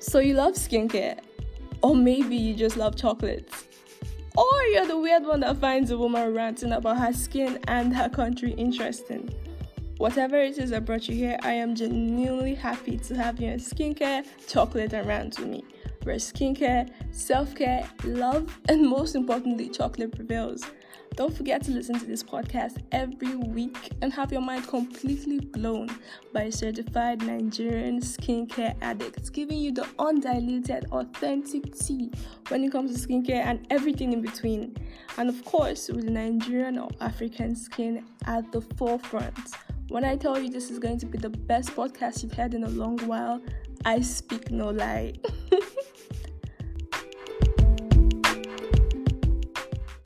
So you love skincare, or maybe you just love chocolates. Or you're the weird one that finds a woman ranting about her skin and her country interesting. Whatever it is that brought you here, I am genuinely happy to have you in skincare, chocolate, and rant with me. Where skincare, self care, love, and most importantly, chocolate prevails. Don't forget to listen to this podcast every week and have your mind completely blown by a certified Nigerian skincare addict, giving you the undiluted, authentic tea when it comes to skincare and everything in between. And of course, with Nigerian or African skin at the forefront. When I tell you this is going to be the best podcast you've had in a long while, I speak no lie.